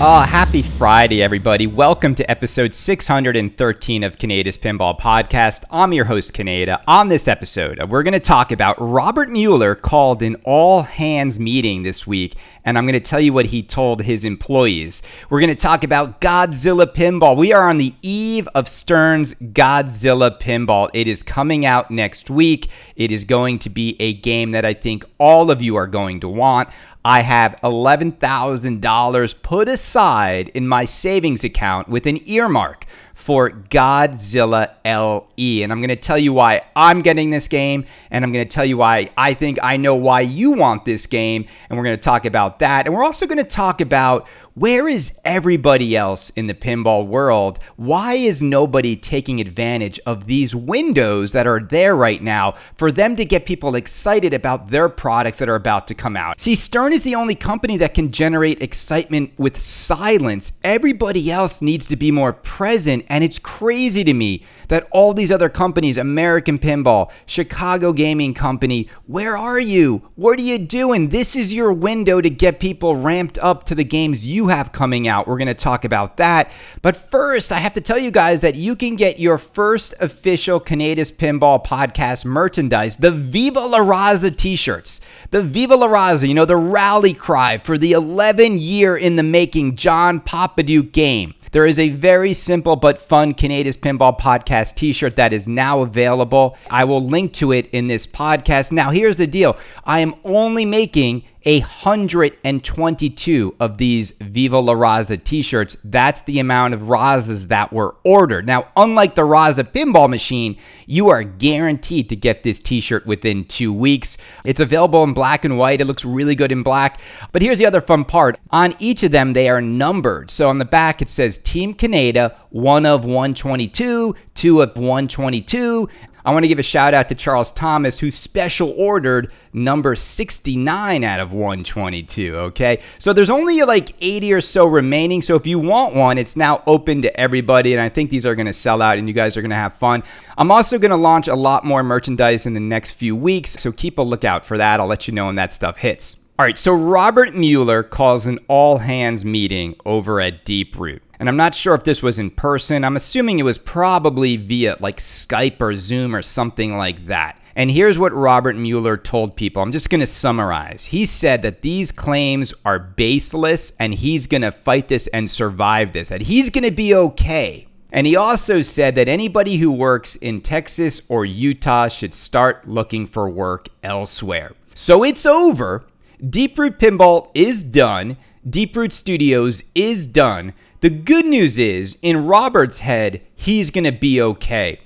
Oh, happy Friday, everybody. Welcome to episode 613 of Kaneda's Pinball Podcast. I'm your host, Kaneda. On this episode, we're going to talk about Robert Mueller called an all hands meeting this week, and I'm going to tell you what he told his employees. We're going to talk about Godzilla Pinball. We are on the eve of Stern's Godzilla Pinball. It is coming out next week. It is going to be a game that I think all of you are going to want. I have $11,000 put aside in my savings account with an earmark for Godzilla LE. And I'm going to tell you why I'm getting this game, and I'm going to tell you why I think I know why you want this game, and we're going to talk about that. And we're also going to talk about where is everybody else in the pinball world? Why is nobody taking advantage of these windows that are there right now for them to get people excited about their products that are about to come out? See, Stern is the only company that can generate excitement with silence. Everybody else needs to be more present, and it's crazy to me that all these other companies, American Pinball, Chicago Gaming Company, where are you? What are you doing? This is your window to get people ramped up to the games you have coming out. We're going to talk about that. But first, I have to tell you guys that you can get your first official Kaneda's Pinball podcast merchandise, the Viva La Raza t shirts. The Viva La Raza, you know, the rally cry for the 11 year in the making John Popadiuk game. There is a very simple but fun Kaneda's Pinball Podcast t shirt that is now available. I will link to it in this podcast. Now, here's the deal I am only making 122 of these Viva La Raza t shirts. That's the amount of Razas that were ordered. Now, unlike the Raza pinball machine, you are guaranteed to get this t shirt within two weeks. It's available in black and white. It looks really good in black. But here's the other fun part on each of them, they are numbered. So on the back, it says Team Kaneda, one of 122, two of 122. I want to give a shout out to Charles Thomas, who special ordered number 69 out of 122. Okay. So there's only like 80 or so remaining. So if you want one, it's now open to everybody. And I think these are going to sell out and you guys are going to have fun. I'm also going to launch a lot more merchandise in the next few weeks. So keep a lookout for that. I'll let you know when that stuff hits. All right. So Robert Mueller calls an all hands meeting over at Deeproot. And I'm not sure if this was in person. I'm assuming it was probably via like Skype or Zoom or something like that. And here's what Robert Mueller told people. I'm just going to summarize. He said that these claims are baseless and he's going to fight this and survive this, that he's going to be okay. And he also said that anybody who works in Texas or Utah should start looking for work elsewhere. So it's over. Deeproot Pinball is done. Deeproot Studios is done. The good news is, in Robert's head, he's going to be okay.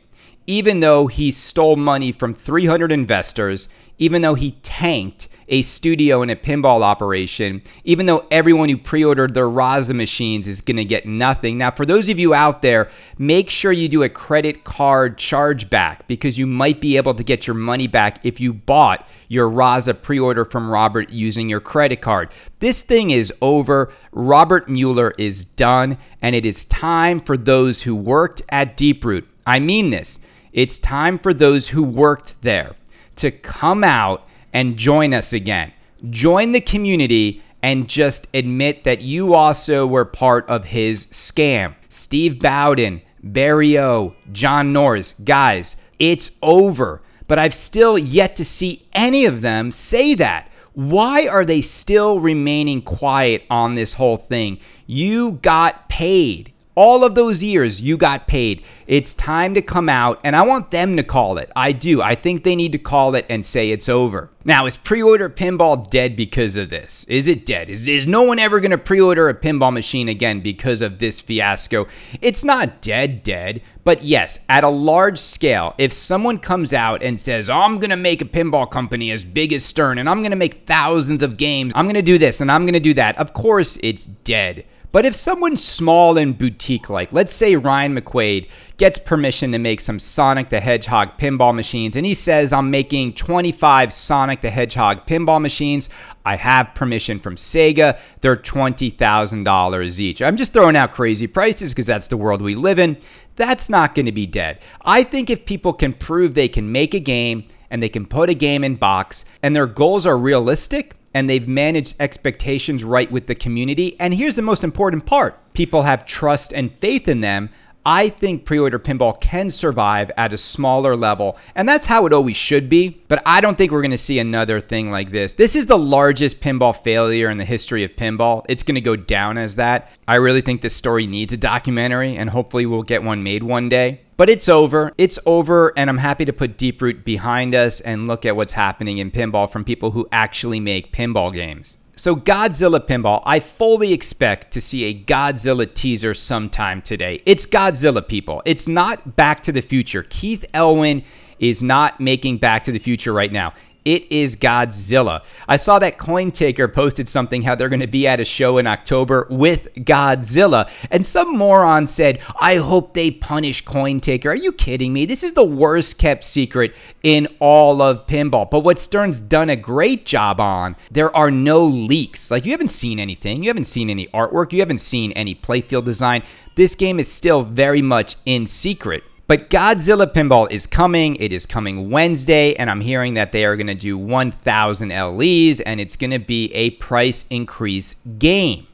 Even though he stole money from 300 investors, even though he tanked a studio and a pinball operation, even though everyone who pre ordered their Raza machines is going to get nothing. Now, for those of you out there, make sure you do a credit card chargeback because you might be able to get your money back if you bought your Raza pre order from Robert using your credit card. This thing is over. Robert Mueller is done, and it is time for those who worked at Deeproot. I mean this. It's time for those who worked there to come out and join us again. Join the community and just admit that you also were part of his scam. Steve Bowden, Barry O, John Norris, guys, it's over. But I've still yet to see any of them say that. Why are they still remaining quiet on this whole thing? You got paid all of those years you got paid. It's time to come out, and I want them to call it. I do. I think they need to call it and say it's over. Now, is pre order pinball dead because of this? Is it dead? Is, is no one ever going to pre order a pinball machine again because of this fiasco? It's not dead, dead. But yes, at a large scale, if someone comes out and says, oh, I'm going to make a pinball company as big as Stern and I'm going to make thousands of games, I'm going to do this and I'm going to do that, of course it's dead. But if someone small and boutique like, let's say Ryan McQuaid, gets permission to make some Sonic the Hedgehog pinball machines and he says, I'm making 25 Sonic the Hedgehog pinball machines, I have permission from Sega. They're $20,000 each. I'm just throwing out crazy prices because that's the world we live in. That's not going to be dead. I think if people can prove they can make a game and they can put a game in box and their goals are realistic, and they've managed expectations right with the community. And here's the most important part people have trust and faith in them. I think pre order pinball can survive at a smaller level, and that's how it always should be. But I don't think we're gonna see another thing like this. This is the largest pinball failure in the history of pinball. It's gonna go down as that. I really think this story needs a documentary, and hopefully we'll get one made one day. But it's over. It's over, and I'm happy to put Deeproot behind us and look at what's happening in pinball from people who actually make pinball games. So, Godzilla Pinball, I fully expect to see a Godzilla teaser sometime today. It's Godzilla, people. It's not Back to the Future. Keith Elwin is not making Back to the Future right now. It is Godzilla. I saw that CoinTaker posted something how they're going to be at a show in October with Godzilla. And some moron said, I hope they punish CoinTaker. Are you kidding me? This is the worst kept secret in all of pinball. But what Stern's done a great job on, there are no leaks. Like you haven't seen anything, you haven't seen any artwork, you haven't seen any playfield design. This game is still very much in secret. But Godzilla Pinball is coming. It is coming Wednesday, and I'm hearing that they are going to do 1,000 LEs, and it's going to be a price increase game.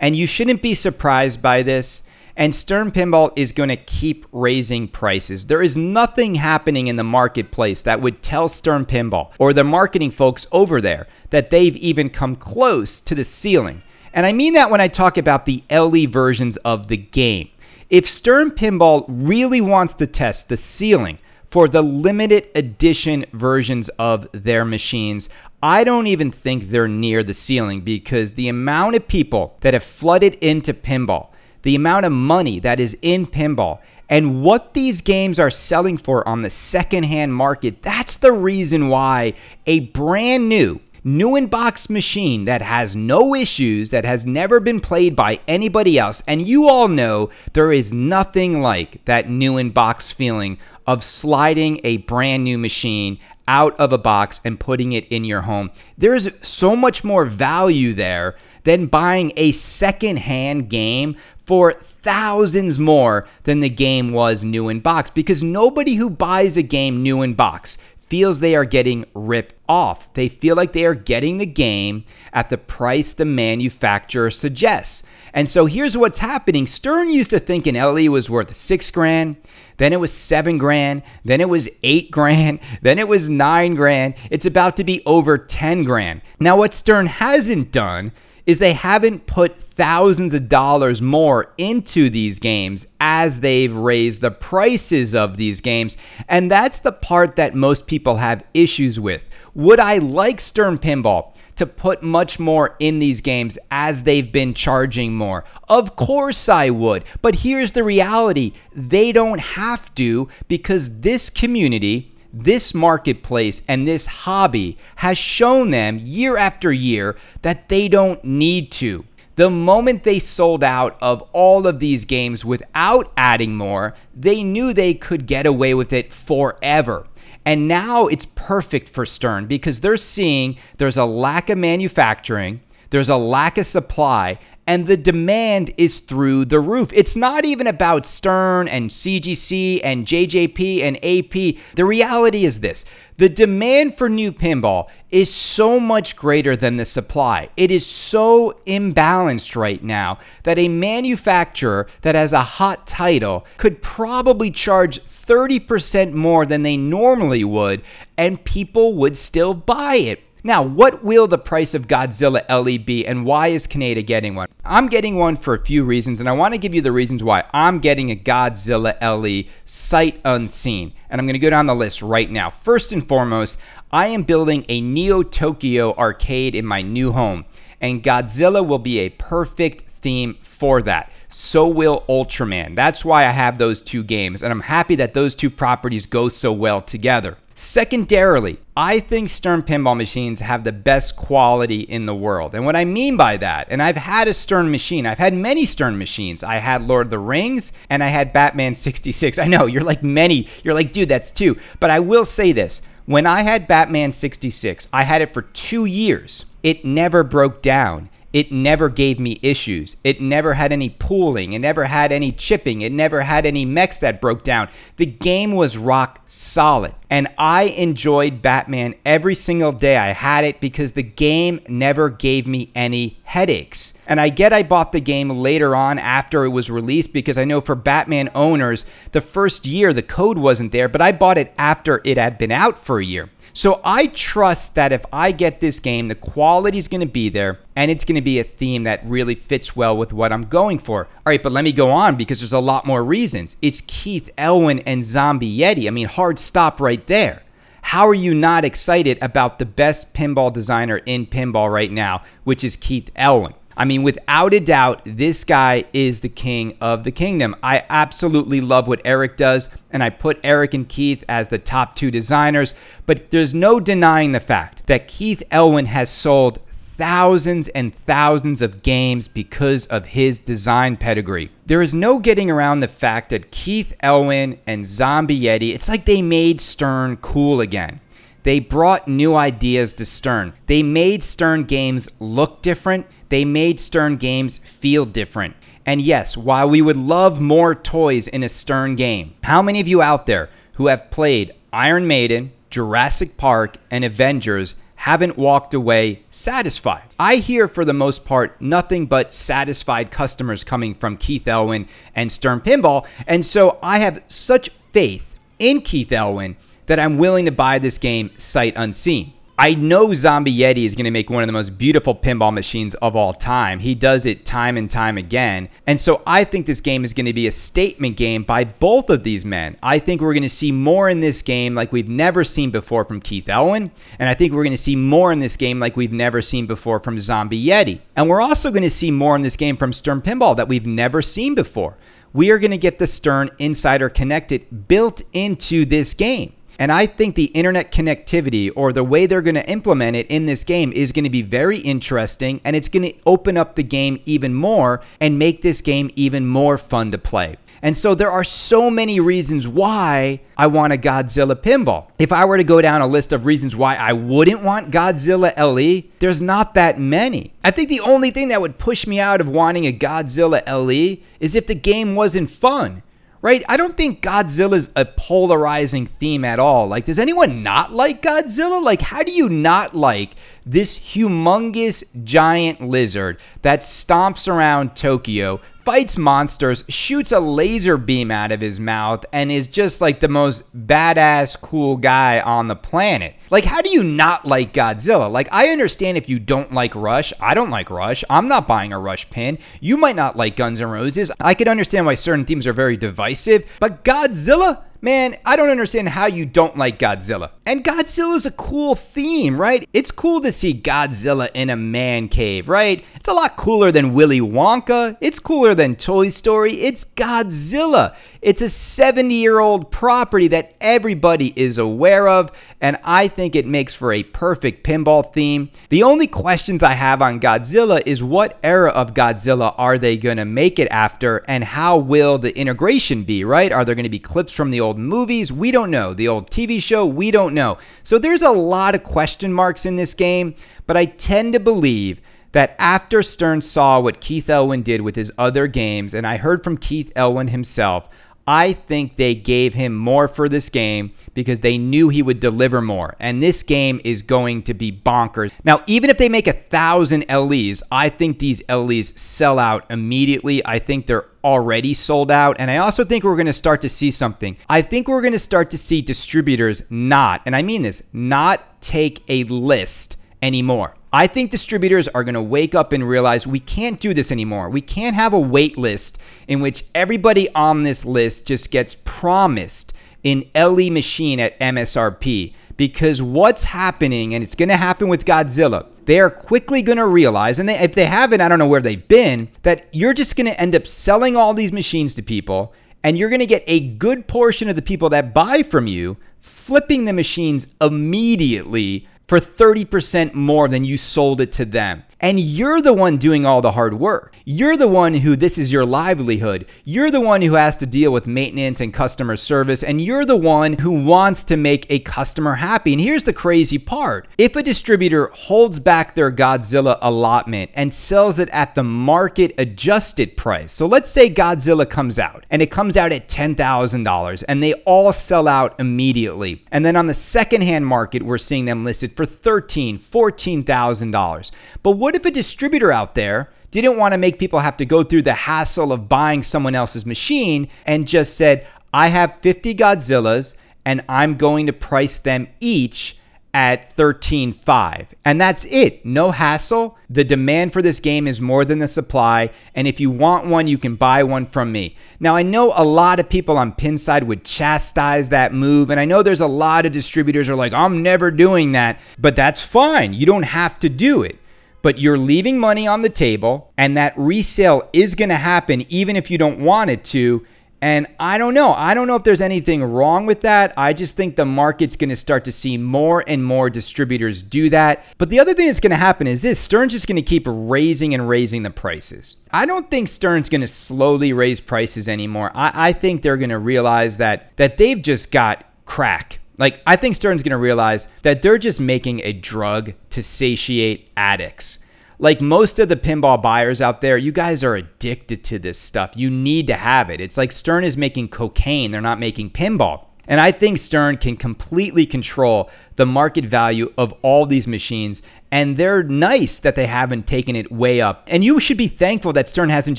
And you shouldn't be surprised by this. And Stern Pinball is going to keep raising prices. There is nothing happening in the marketplace that would tell Stern Pinball or the marketing folks over there that they've even come close to the ceiling. And I mean that when I talk about the LE versions of the game. If Stern Pinball really wants to test the ceiling for the limited edition versions of their machines, I don't even think they're near the ceiling because the amount of people that have flooded into pinball, the amount of money that is in pinball, and what these games are selling for on the secondhand market, that's the reason why a brand new new in box machine that has no issues, that has never been played by anybody else. And you all know there is nothing like that new in box feeling of sliding a brand new machine out of a box and putting it in your home. There's so much more value there than buying a second-hand game for thousands more than the game was new in box because nobody who buys a game new in box feels they are getting ripped off. They feel like they are getting the game at the price the manufacturer suggests. And so here's what's happening. Stern used to think an LE was worth six grand, then it was seven grand, then it was eight grand, then it was nine grand. It's about to be over 10 grand. Now, what Stern hasn't done is they haven't put thousands of dollars more into these games as they've raised the prices of these games. And that's the part that most people have issues with. Would I like Stern Pinball to put much more in these games as they've been charging more? Of course I would. But here's the reality they don't have to because this community this marketplace and this hobby has shown them year after year that they don't need to. The moment they sold out of all of these games without adding more, they knew they could get away with it forever. And now it's perfect for Stern because they're seeing there's a lack of manufacturing, there's a lack of supply, and the demand is through the roof. It's not even about Stern and CGC and JJP and AP. The reality is this the demand for new pinball is so much greater than the supply. It is so imbalanced right now that a manufacturer that has a hot title could probably charge 30% more than they normally would, and people would still buy it. Now, what will the price of Godzilla LE be and why is Kaneda getting one? I'm getting one for a few reasons and I want to give you the reasons why I'm getting a Godzilla LE sight unseen. And I'm going to go down the list right now. First and foremost, I am building a Neo Tokyo arcade in my new home and Godzilla will be a perfect theme for that. So will Ultraman. That's why I have those two games, and I'm happy that those two properties go so well together. Secondarily, I think Stern pinball machines have the best quality in the world. And what I mean by that, and I've had a Stern machine, I've had many Stern machines. I had Lord of the Rings and I had Batman 66. I know you're like many, you're like, dude, that's two. But I will say this when I had Batman 66, I had it for two years. It never broke down it never gave me issues. It never had any pooling. It never had any chipping. It never had any mechs that broke down. The game was rock solid. And I enjoyed Batman every single day I had it because the game never gave me any headaches. And I get I bought the game later on after it was released because I know for Batman owners, the first year the code wasn't there, but I bought it after it had been out for a year. So I trust that if I get this game, the quality is going to be there and it's going to be a theme that really fits well with what I'm going for. All right, but let me go on because there's a lot more reasons. It's Keith Elwin and Zombie Yeti. I mean, hard stop right there. How are you not excited about the best pinball designer in pinball right now, which is Keith Elwin? I mean, without a doubt, this guy is the king of the kingdom. I absolutely love what Eric does, and I put Eric and Keith as the top two designers, but there's no denying the fact that Keith Elwin has sold thousands and thousands of games because of his design pedigree. There is no getting around the fact that Keith Elwin and Zombie Yeti, it's like they made Stern cool again. They brought new ideas to Stern. They made Stern games look different. They made Stern games feel different. And yes, while we would love more toys in a Stern game, how many of you out there who have played Iron Maiden, Jurassic Park, and Avengers haven't walked away satisfied? I hear for the most part nothing but satisfied customers coming from Keith Elwin and Stern Pinball. And so I have such faith in Keith Elwin that I'm willing to buy this game sight unseen. I know Zombie Yeti is going to make one of the most beautiful pinball machines of all time. He does it time and time again. And so I think this game is going to be a statement game by both of these men. I think we're going to see more in this game like we've never seen before from Keith Elwin. And I think we're going to see more in this game like we've never seen before from Zombie Yeti. And we're also going to see more in this game from Stern Pinball that we've never seen before. We are going to get the Stern Insider Connected built into this game. And I think the internet connectivity or the way they're going to implement it in this game is going to be very interesting and it's going to open up the game even more and make this game even more fun to play. And so there are so many reasons why I want a Godzilla pinball. If I were to go down a list of reasons why I wouldn't want Godzilla LE, there's not that many. I think the only thing that would push me out of wanting a Godzilla LE is if the game wasn't fun right? I don't think Godzilla's a polarizing theme at all. Like, does anyone not like Godzilla? Like, how do you not like this humongous giant lizard that stomps around Tokyo, fights monsters, shoots a laser beam out of his mouth, and is just like the most badass, cool guy on the planet. Like, how do you not like Godzilla? Like, I understand if you don't like Rush. I don't like Rush. I'm not buying a Rush pin. You might not like Guns N' Roses. I could understand why certain themes are very divisive, but Godzilla? Man, I don't understand how you don't like Godzilla. And Godzilla is a cool theme, right? It's cool to see Godzilla in a man cave, right? It's a lot cooler than Willy Wonka. It's cooler than Toy Story. It's Godzilla. It's a 70 year old property that everybody is aware of, and I think it makes for a perfect pinball theme. The only questions I have on Godzilla is what era of Godzilla are they going to make it after, and how will the integration be, right? Are there going to be clips from the old movies? We don't know. The old TV show? We don't know. So there's a lot of question marks in this game, but I tend to believe that after Stern saw what Keith Elwin did with his other games, and I heard from Keith Elwin himself, I think they gave him more for this game because they knew he would deliver more. And this game is going to be bonkers. Now, even if they make a thousand LEs, I think these LEs sell out immediately. I think they're already sold out. And I also think we're going to start to see something. I think we're going to start to see distributors not, and I mean this, not take a list anymore. I think distributors are going to wake up and realize we can't do this anymore. We can't have a wait list in which everybody on this list just gets promised an LE machine at MSRP because what's happening, and it's going to happen with Godzilla, they are quickly going to realize, and they, if they haven't, I don't know where they've been, that you're just going to end up selling all these machines to people, and you're going to get a good portion of the people that buy from you flipping the machines immediately for 30% more than you sold it to them. And you're the one doing all the hard work. You're the one who this is your livelihood. You're the one who has to deal with maintenance and customer service. And you're the one who wants to make a customer happy. And here's the crazy part if a distributor holds back their Godzilla allotment and sells it at the market adjusted price, so let's say Godzilla comes out and it comes out at $10,000 and they all sell out immediately. And then on the secondhand market, we're seeing them listed for $13,000, $14,000. But what if a distributor out there didn't want to make people have to go through the hassle of buying someone else's machine and just said, I have 50 Godzillas and I'm going to price them each at 13.5 and that's it. No hassle. The demand for this game is more than the supply. And if you want one you can buy one from me. Now i know a lot of people on pinside would chastise that move. And i know there's a lot of distributors are like i'm never doing that. But that's fine. You don't have to do it. But you're leaving money on the table. And that resale is going to happen even if you don't want it to and I don't know. I don't know if there's anything wrong with that. I just think the market's going to start to see more and more distributors do that. But the other thing that's going to happen is this Stern's just going to keep raising and raising the prices. I don't think Stern's going to slowly raise prices anymore. I, I think they're going to realize that that they've just got crack. Like I think Stern's going to realize that they're just making a drug to satiate addicts like most of the pinball buyers out there, you guys are addicted to this stuff. You need to have it. It's like Stern is making cocaine, they're not making pinball. And I think Stern can completely control the market value of all these machines. And they're nice that they haven't taken it way up. And you should be thankful that Stern hasn't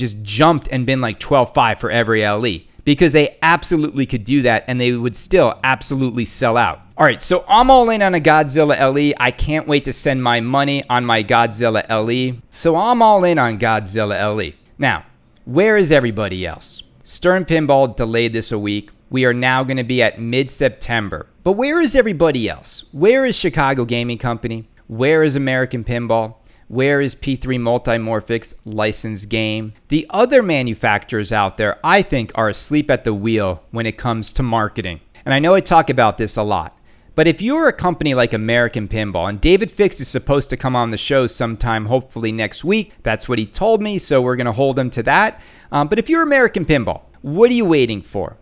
just jumped and been like 12 5 for every LE because they absolutely could do that and they would still absolutely sell out. All right, so I'm all in on a Godzilla LE. I can't wait to send my money on my Godzilla LE. So I'm all in on Godzilla LE. Now, where is everybody else? Stern Pinball delayed this a week. We are now going to be at mid September. But where is everybody else? Where is Chicago Gaming Company? Where is American Pinball? Where is P3 Multimorphic's licensed game? The other manufacturers out there, I think, are asleep at the wheel when it comes to marketing. And I know I talk about this a lot. But if you're a company like American Pinball, and David Fix is supposed to come on the show sometime, hopefully next week, that's what he told me, so we're going to hold him to that. Um, but if you're American Pinball, what are you waiting for?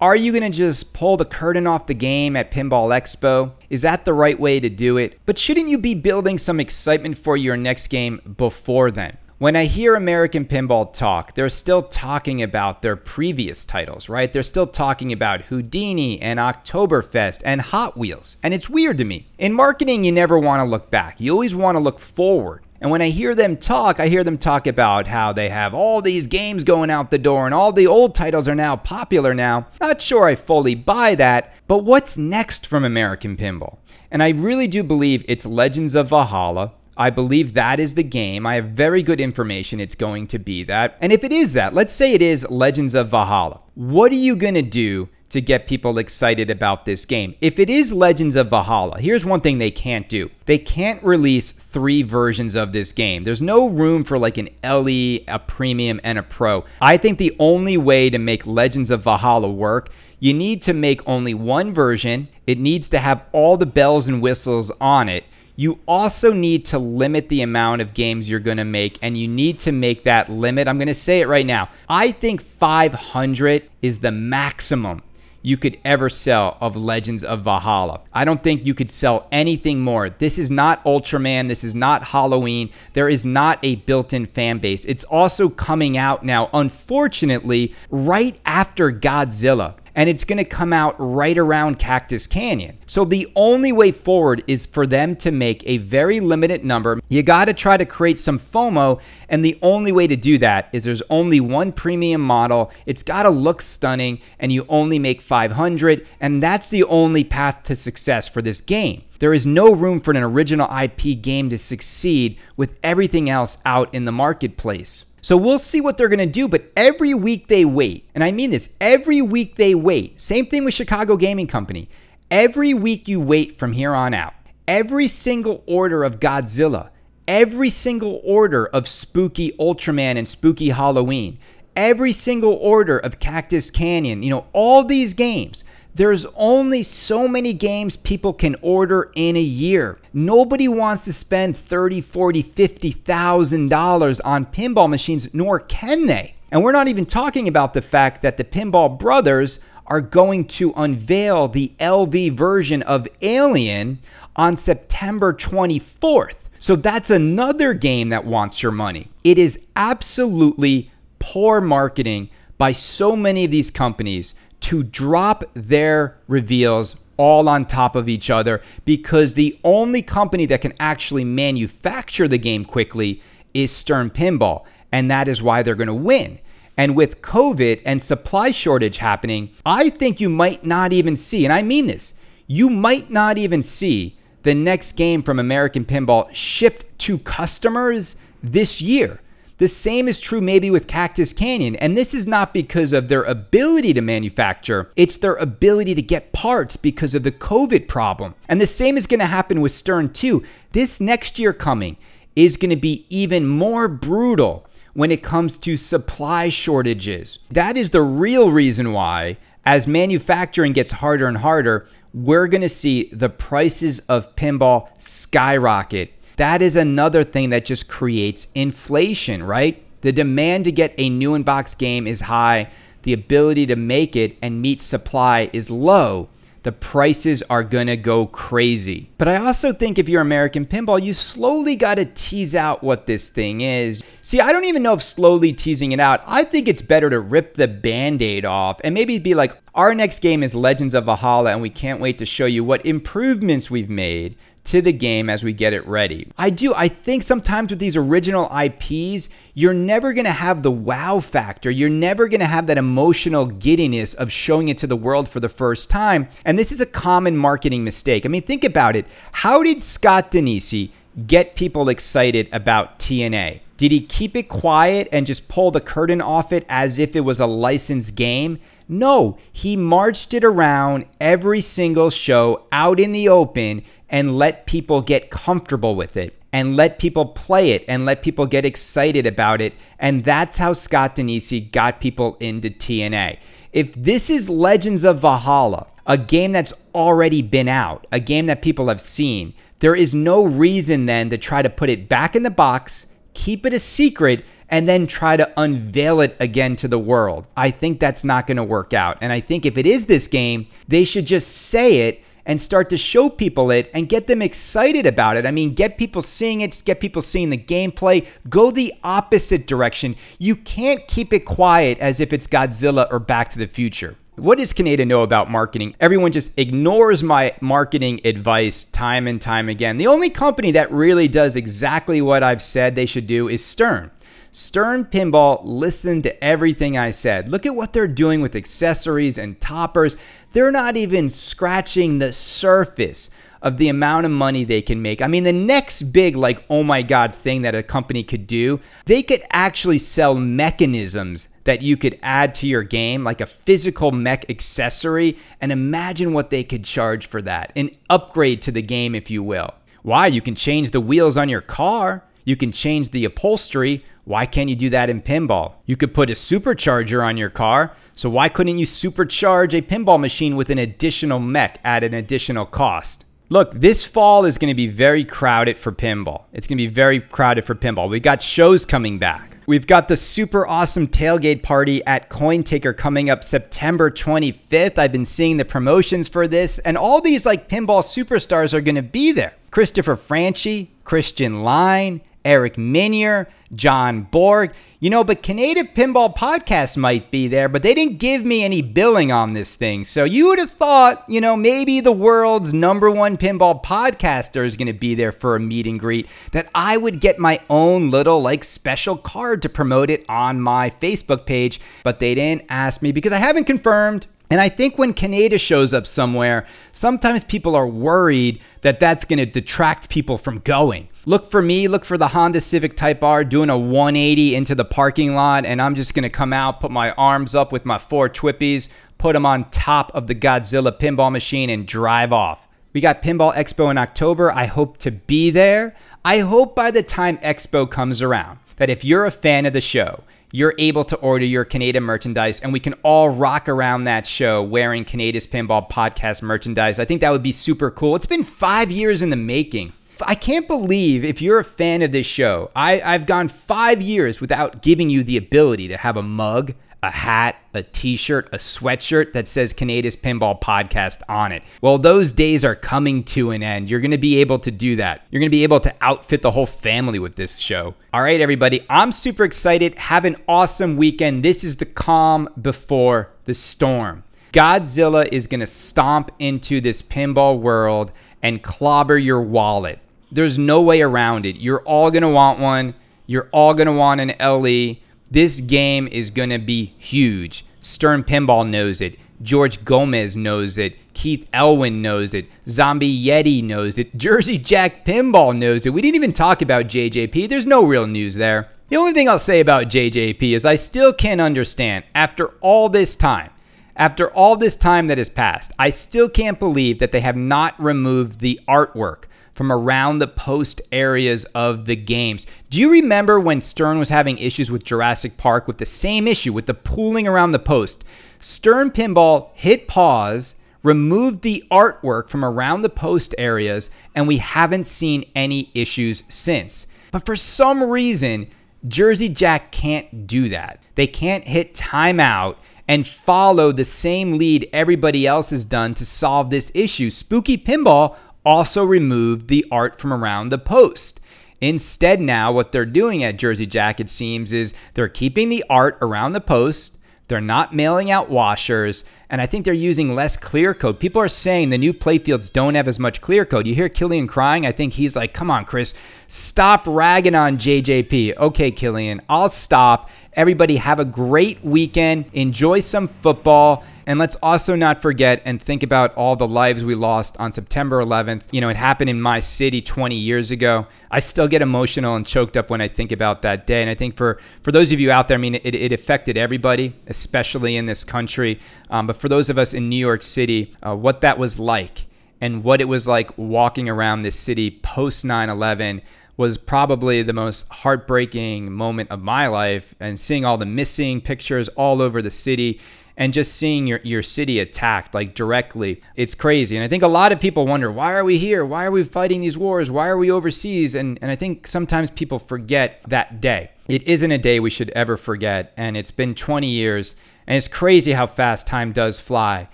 Are you going to just pull the curtain off the game at Pinball Expo? Is that the right way to do it? But shouldn't you be building some excitement for your next game before then? When I hear American Pinball talk, they're still talking about their previous titles, right? They're still talking about Houdini and Oktoberfest and Hot Wheels. And it's weird to me. In marketing, you never want to look back, you always want to look forward. And when I hear them talk, I hear them talk about how they have all these games going out the door and all the old titles are now popular now. Not sure I fully buy that, but what's next from American Pinball? And I really do believe it's Legends of Valhalla, I believe that is the game. I have very good information it's going to be that. And if it is that, let's say it is Legends of Valhalla. What are you going to do to get people excited about this game. If it is Legends of Valhalla, here's one thing they can't do. They can't release three versions of this game. There's no room for like an LE, a premium, and a pro. I think the only way to make Legends of Valhalla work, you need to make only one version. It needs to have all the bells and whistles on it you also need to limit the amount of games you're going to make, and you need to make that limit. I'm going to say it right now. I think 500 is the maximum you could ever sell of Legends of Valhalla. I don't think you could sell anything more. This is not Ultraman. This is not Halloween. There is not a built in fan base. It's also coming out now, unfortunately, right after Godzilla and it's going to come out right around Cactus Canyon. So the only way forward is for them to make a very limited number. You got to try to create some FOMO, and the only way to do that is there's only one premium model. It's got to look stunning, and you only make 500, and that's the only path to success for this game. There is no room for an original IP game to succeed with everything else out in the marketplace. So we'll see what they're going to do, but every week they wait, and I mean this, every week they wait. Same thing with Chicago Gaming Company. Every week you wait from here on out. Every single order of Godzilla, every single order of Spooky Ultraman and Spooky Halloween, every single order of Cactus Canyon, you know, all these games There's only so many games people can order in a year. Nobody wants to spend 30, 40, 50,000 dollars on pinball machines, nor can they. And we're not even talking about the fact that the Pinball Brothers are going to unveil the LV version of Alien on September 24th. So that's another game that wants your money. It is absolutely poor marketing by so many of these companies to drop their reveals all on top of each other because the only company that can actually manufacture the game quickly is Stern Pinball. And that is why they're going to win. And with COVID and supply shortage happening, I think you might not even see, and I mean this, you might not even see the next game from American Pinball shipped to customers this year. The same is true maybe with Cactus Canyon, and this is not because of their ability to manufacture, it's their ability to get parts because of the COVID problem. And the same is going to happen with Stern too. This next year coming is going to be even more brutal when it comes to supply shortages. That is the real reason why, as manufacturing gets harder and harder, we're going to see the prices of pinball skyrocket that is another thing that just creates inflation, right? The demand to get a new in-box game is high. The ability to make it and meet supply is low. The prices are gonna go crazy. But I also think if you're American Pinball, you slowly gotta tease out what this thing is. See, I don't even know if slowly teasing it out, I think it's better to rip the band aid off and maybe be like, our next game is Legends of Valhalla, and we can't wait to show you what improvements we've made to the game as we get it ready. I do. I think sometimes with these original IPs, you're never to have the wow factor. You're never to have that emotional giddiness of showing it to the world for the first time. And this is a common marketing mistake. I mean, think about it. How did Scott Danesi get people excited about TNA? Did he keep it quiet and just pull the curtain off it as if it was a licensed game? No, he marched it around every single show out in the open and let people get comfortable with it and let people play it and let people get excited about it. And that's how Scott Danesi got people into TNA. If this is Legends of Valhalla, a game that's already been out, a game that people have seen, there is no reason then to try to put it back in the box, keep it a secret, and then try to unveil it again to the world. I think that's not going to work out. And I think if it is this game, they should just say it and start to show people it and get them excited about it. I mean, get people seeing it, get people seeing the gameplay, go the opposite direction. You can't keep it quiet as if it's Godzilla or Back to the Future. What does Kaneda know about marketing? Everyone just ignores my marketing advice time and time again. The only company that really does exactly what I've said they should do is Stern. Stern Pinball listened to everything I said. Look at what they're doing with accessories and toppers. They're not even scratching the surface of the amount of money they can make. I mean, the next big, like, oh my God thing that a company could do, they could actually sell mechanisms that you could add to your game, like a physical mech accessory, and imagine what they could charge for that. An upgrade to the game, if you will. Why? You can change the wheels on your car, you can change the upholstery. Why can't you do that in pinball? You could put a supercharger on your car. So why couldn't you supercharge a pinball machine with an additional mech at an additional cost? Look, this fall is going to be very crowded for pinball. It's going to be very crowded for pinball. We've got shows coming back. We've got the super awesome tailgate party at CoinTaker coming up September 25th. I've been seeing the promotions for this, and all these like pinball superstars are going to be there. Christopher Franchi, Christian Line, Eric Minier, John Borg. You know, but Kaneda's Pinball Podcast might be there, but they didn't give me any billing on this thing. So you would have thought, you know, maybe the world's number one pinball podcaster is going to be there for a meet and greet, that I would get my own little, like, special card to promote it on my Facebook page. But they didn't ask me because I haven't confirmed. And I think when Kaneda shows up somewhere, sometimes people are worried that that's going to detract people from going. Look for me, look for the Honda Civic Type R doing a 180 into the parking lot, and I'm just going to come out, put my arms up with my four Twippies, put them on top of the Godzilla pinball machine, and drive off. We got Pinball Expo in October. I hope to be there. I hope by the time Expo comes around that if you're a fan of the show, you're able to order your Kaneda merchandise and we can all rock around that show wearing Kaneda's Pinball Podcast merchandise. I think that would be super cool. It's been five years in the making. I can't believe if you're a fan of this show, I, I've gone five years without giving you the ability to have a mug, a hat, a t shirt, a sweatshirt that says Kaneda's Pinball Podcast on it. Well, those days are coming to an end. You're going to be able to do that. You're going to be able to outfit the whole family with this show. All right, everybody, I'm super excited. Have an awesome weekend. This is the calm before the storm. Godzilla is going to stomp into this pinball world and clobber your wallet. There's no way around it. You're all going to want one. You're all going to want an LE. This game is going to be huge. Stern Pinball knows it. George Gomez knows it. Keith Elwin knows it. Zombie Yeti knows it. Jersey Jack Pinball knows it. We didn't even talk about JJP. There's no real news there. The only thing I'll say about JJP is I still can't understand, after all this time, after all this time that has passed, I still can't believe that they have not removed the artwork from around the post areas of the games. Do you remember when Stern was having issues with Jurassic Park with the same issue with the pooling around the post? Stern Pinball hit pause, removed the artwork from around the post areas, and we haven't seen any issues since. But for some reason, Jersey Jack can't do that. They can't hit timeout and follow the same lead everybody else has done to solve this issue. Spooky Pinball also removed the art from around the post. Instead, now what they're doing at Jersey Jack, it seems, is they're keeping the art around the post. They're not mailing out washers, and I think they're using less clear coat. People are saying the new playfields don't have as much clear coat. You hear Killian crying. I think he's like, come on, Chris, stop ragging on JJP. Okay, Killian, I'll stop. Everybody, have a great weekend. Enjoy some football. And let's also not forget and think about all the lives we lost on September 11th. You know, it happened in my city 20 years ago. I still get emotional and choked up when I think about that day. And I think for, for those of you out there, I mean, it, it affected everybody, especially in this country. Um, but for those of us in New York City, uh, what that was like and what it was like walking around this city post 9 11 was probably the most heartbreaking moment of my life and seeing all the missing pictures all over the city and just seeing your, your city attacked like directly it's crazy. And i think a lot of people wonder why are we here? Why are we fighting these wars? Why are we overseas? And, and i think sometimes people forget that day. It isn't a day we should ever forget and it's been 20 years and it's crazy how fast time does fly.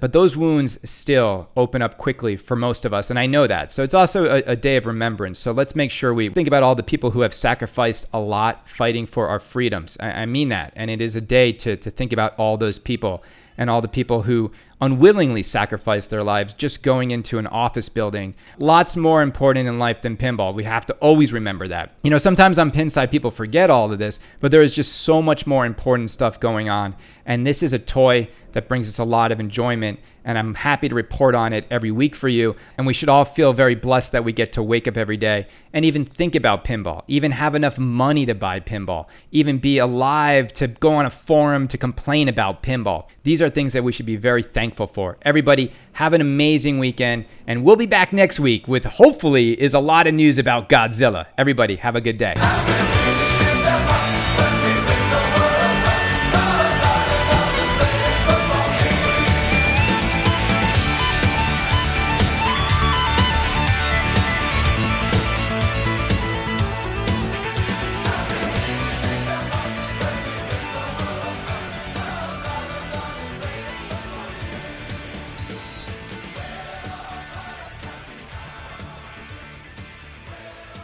But those wounds still open up quickly for most of us. And I know that. So it's also a, a, day of remembrance. So let's make sure we think about all the people who have sacrificed a lot fighting for our freedoms. I, I mean that. And it is a day to, to think about all those people and all the people who unwillingly sacrificed their lives just going into an office building. Lots more important in life than pinball. We have to always remember that. You know, sometimes on Pinside, people forget all of this, but there is just so much more important stuff going on. And this is a toy that brings us a lot of enjoyment. And I'm happy to report on it every week for you. And we should all feel very blessed that we get to wake up every day and even think about pinball, even have enough money to buy pinball, even be alive to go on a forum to complain about pinball. These are things that we should be very thankful for. Everybody, have an amazing weekend. And we'll be back next week with hopefully is a lot of news about Godzilla. Everybody, have a good day.